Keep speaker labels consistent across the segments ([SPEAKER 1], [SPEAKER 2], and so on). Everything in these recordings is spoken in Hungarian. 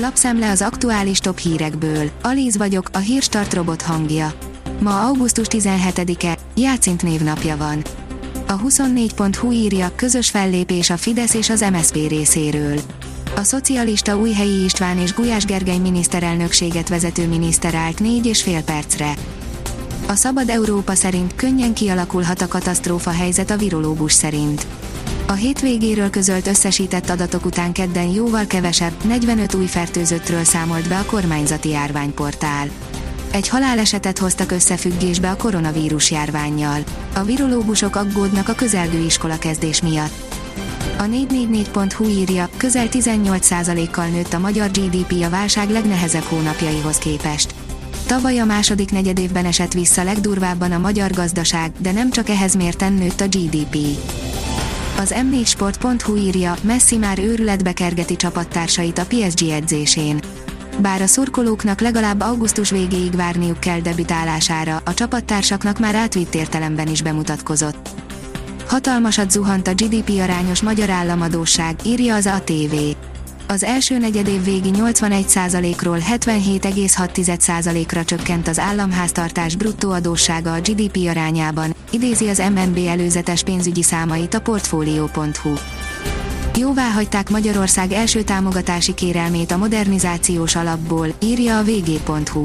[SPEAKER 1] Lapszemle az aktuális top hírekből. Alíz vagyok, a hírstart robot hangja. Ma augusztus 17-e, Játszint névnapja van. A 24.hu írja, közös fellépés a Fidesz és az MSZP részéről. A szocialista Újhelyi István és Gulyás Gergely miniszterelnökséget vezető miniszter állt négy és fél percre. A Szabad Európa szerint könnyen kialakulhat a katasztrófa helyzet a virológus szerint. A hétvégéről közölt összesített adatok után kedden jóval kevesebb, 45 új fertőzöttről számolt be a kormányzati járványportál. Egy halálesetet hoztak összefüggésbe a koronavírus járványjal. A virológusok aggódnak a közelgő iskola kezdés miatt. A 444.hu írja, közel 18%-kal nőtt a magyar GDP a válság legnehezebb hónapjaihoz képest. Tavaly a második negyedévben esett vissza legdurvábban a magyar gazdaság, de nem csak ehhez mérten nőtt a GDP. Az m4sport.hu írja, Messi már őrületbe kergeti csapattársait a PSG edzésén. Bár a szurkolóknak legalább augusztus végéig várniuk kell debütálására, a csapattársaknak már átvitt értelemben is bemutatkozott. Hatalmasat zuhant a GDP arányos magyar államadóság, írja az ATV. Az első negyedév végi 81%-ról 77,6%-ra csökkent az államháztartás bruttó adóssága a GDP arányában, idézi az MNB előzetes pénzügyi számait a Portfolio.hu. Jóvá hagyták Magyarország első támogatási kérelmét a modernizációs alapból, írja a vg.hu.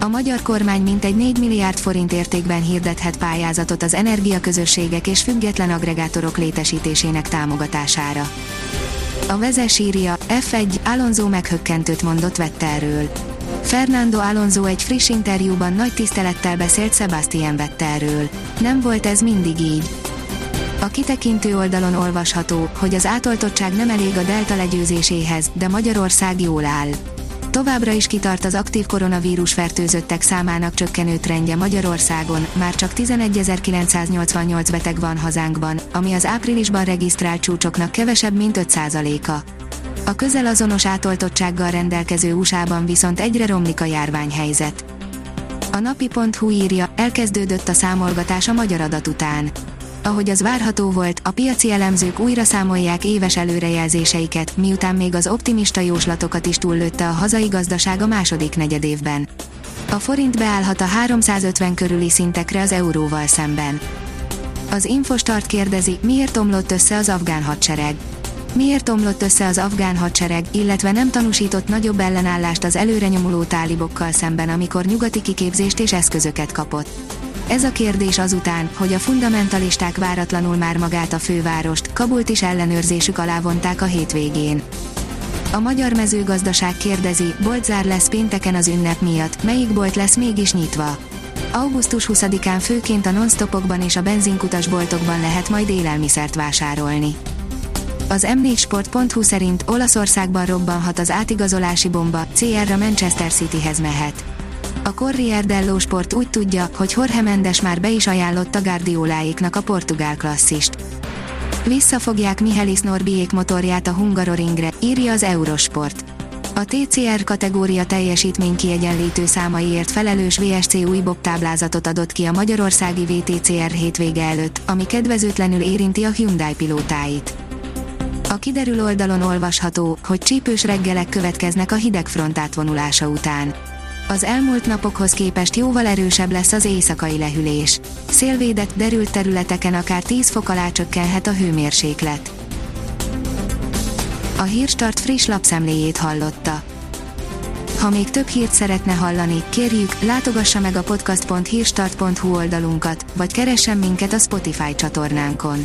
[SPEAKER 1] A magyar kormány mintegy 4 milliárd forint értékben hirdethet pályázatot az energiaközösségek és független agregátorok létesítésének támogatására. A vezes írja, F1, Alonso meghökkentőt mondott Vettelről. Fernando Alonso egy friss interjúban nagy tisztelettel beszélt Sebastian Vettelről. Nem volt ez mindig így. A kitekintő oldalon olvasható, hogy az átoltottság nem elég a delta legyőzéséhez, de Magyarország jól áll. Továbbra is kitart az aktív koronavírus fertőzöttek számának csökkenő trendje Magyarországon, már csak 11.988 beteg van hazánkban, ami az áprilisban regisztrált csúcsoknak kevesebb, mint 5%-a. A közel azonos átoltottsággal rendelkező USA-ban viszont egyre romlik a járványhelyzet. A napi.hu írja, elkezdődött a számolgatás a magyar adat után. Ahogy az várható volt, a piaci elemzők újra számolják éves előrejelzéseiket, miután még az optimista jóslatokat is túllőtte a hazai gazdaság a második negyedévben. A forint beállhat a 350 körüli szintekre az euróval szemben. Az Infostart kérdezi, miért omlott össze az afgán hadsereg. Miért omlott össze az afgán hadsereg, illetve nem tanúsított nagyobb ellenállást az előrenyomuló tálibokkal szemben, amikor nyugati kiképzést és eszközöket kapott. Ez a kérdés azután, hogy a fundamentalisták váratlanul már magát a fővárost, Kabult is ellenőrzésük alá vonták a hétvégén. A magyar mezőgazdaság kérdezi, boltzár lesz pénteken az ünnep miatt, melyik bolt lesz mégis nyitva? Augusztus 20-án főként a nonstopokban és a benzinkutas boltokban lehet majd élelmiszert vásárolni. Az m4sport.hu szerint Olaszországban robbanhat az átigazolási bomba, CR a Manchester Cityhez mehet. A Corriere dello Sport úgy tudja, hogy Jorge Mendes már be is ajánlotta Guardioláéknak a portugál klasszist. Visszafogják Mihelis Norbiék motorját a Hungaroringre, írja az Eurosport. A TCR kategória teljesítmény kiegyenlítő számaiért felelős VSC új bobtáblázatot adott ki a magyarországi VTCR hétvége előtt, ami kedvezőtlenül érinti a Hyundai pilótáit. A kiderül oldalon olvasható, hogy csípős reggelek következnek a hidegfront átvonulása után az elmúlt napokhoz képest jóval erősebb lesz az éjszakai lehűlés. Szélvédett, derült területeken akár 10 fok alá csökkenhet a hőmérséklet. A Hírstart friss lapszemléjét hallotta. Ha még több hírt szeretne hallani, kérjük, látogassa meg a podcast.hírstart.hu oldalunkat, vagy keressen minket a Spotify csatornánkon